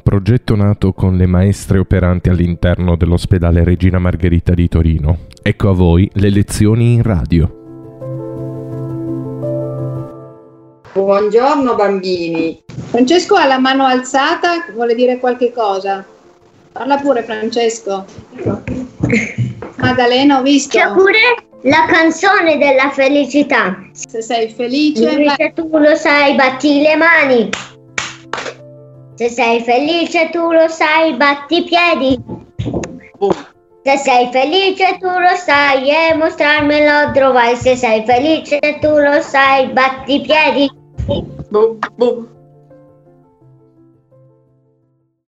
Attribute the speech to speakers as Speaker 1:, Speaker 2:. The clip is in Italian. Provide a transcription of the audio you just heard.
Speaker 1: progetto nato con le maestre operanti all'interno dell'ospedale Regina Margherita di Torino. Ecco a voi le lezioni in radio.
Speaker 2: Buongiorno bambini.
Speaker 3: Francesco ha la mano alzata, vuole dire qualche cosa. Parla pure Francesco. Maddalena, ho visto.
Speaker 4: C'è pure la canzone della felicità.
Speaker 3: Se sei felice,
Speaker 4: Se tu lo sai, batti le mani. Se sei felice, tu lo sai, batti i piedi. Se sei felice, tu lo sai e mostrarmelo dovrai. Se sei felice, tu lo sai, batti i piedi.
Speaker 2: Bu, bu.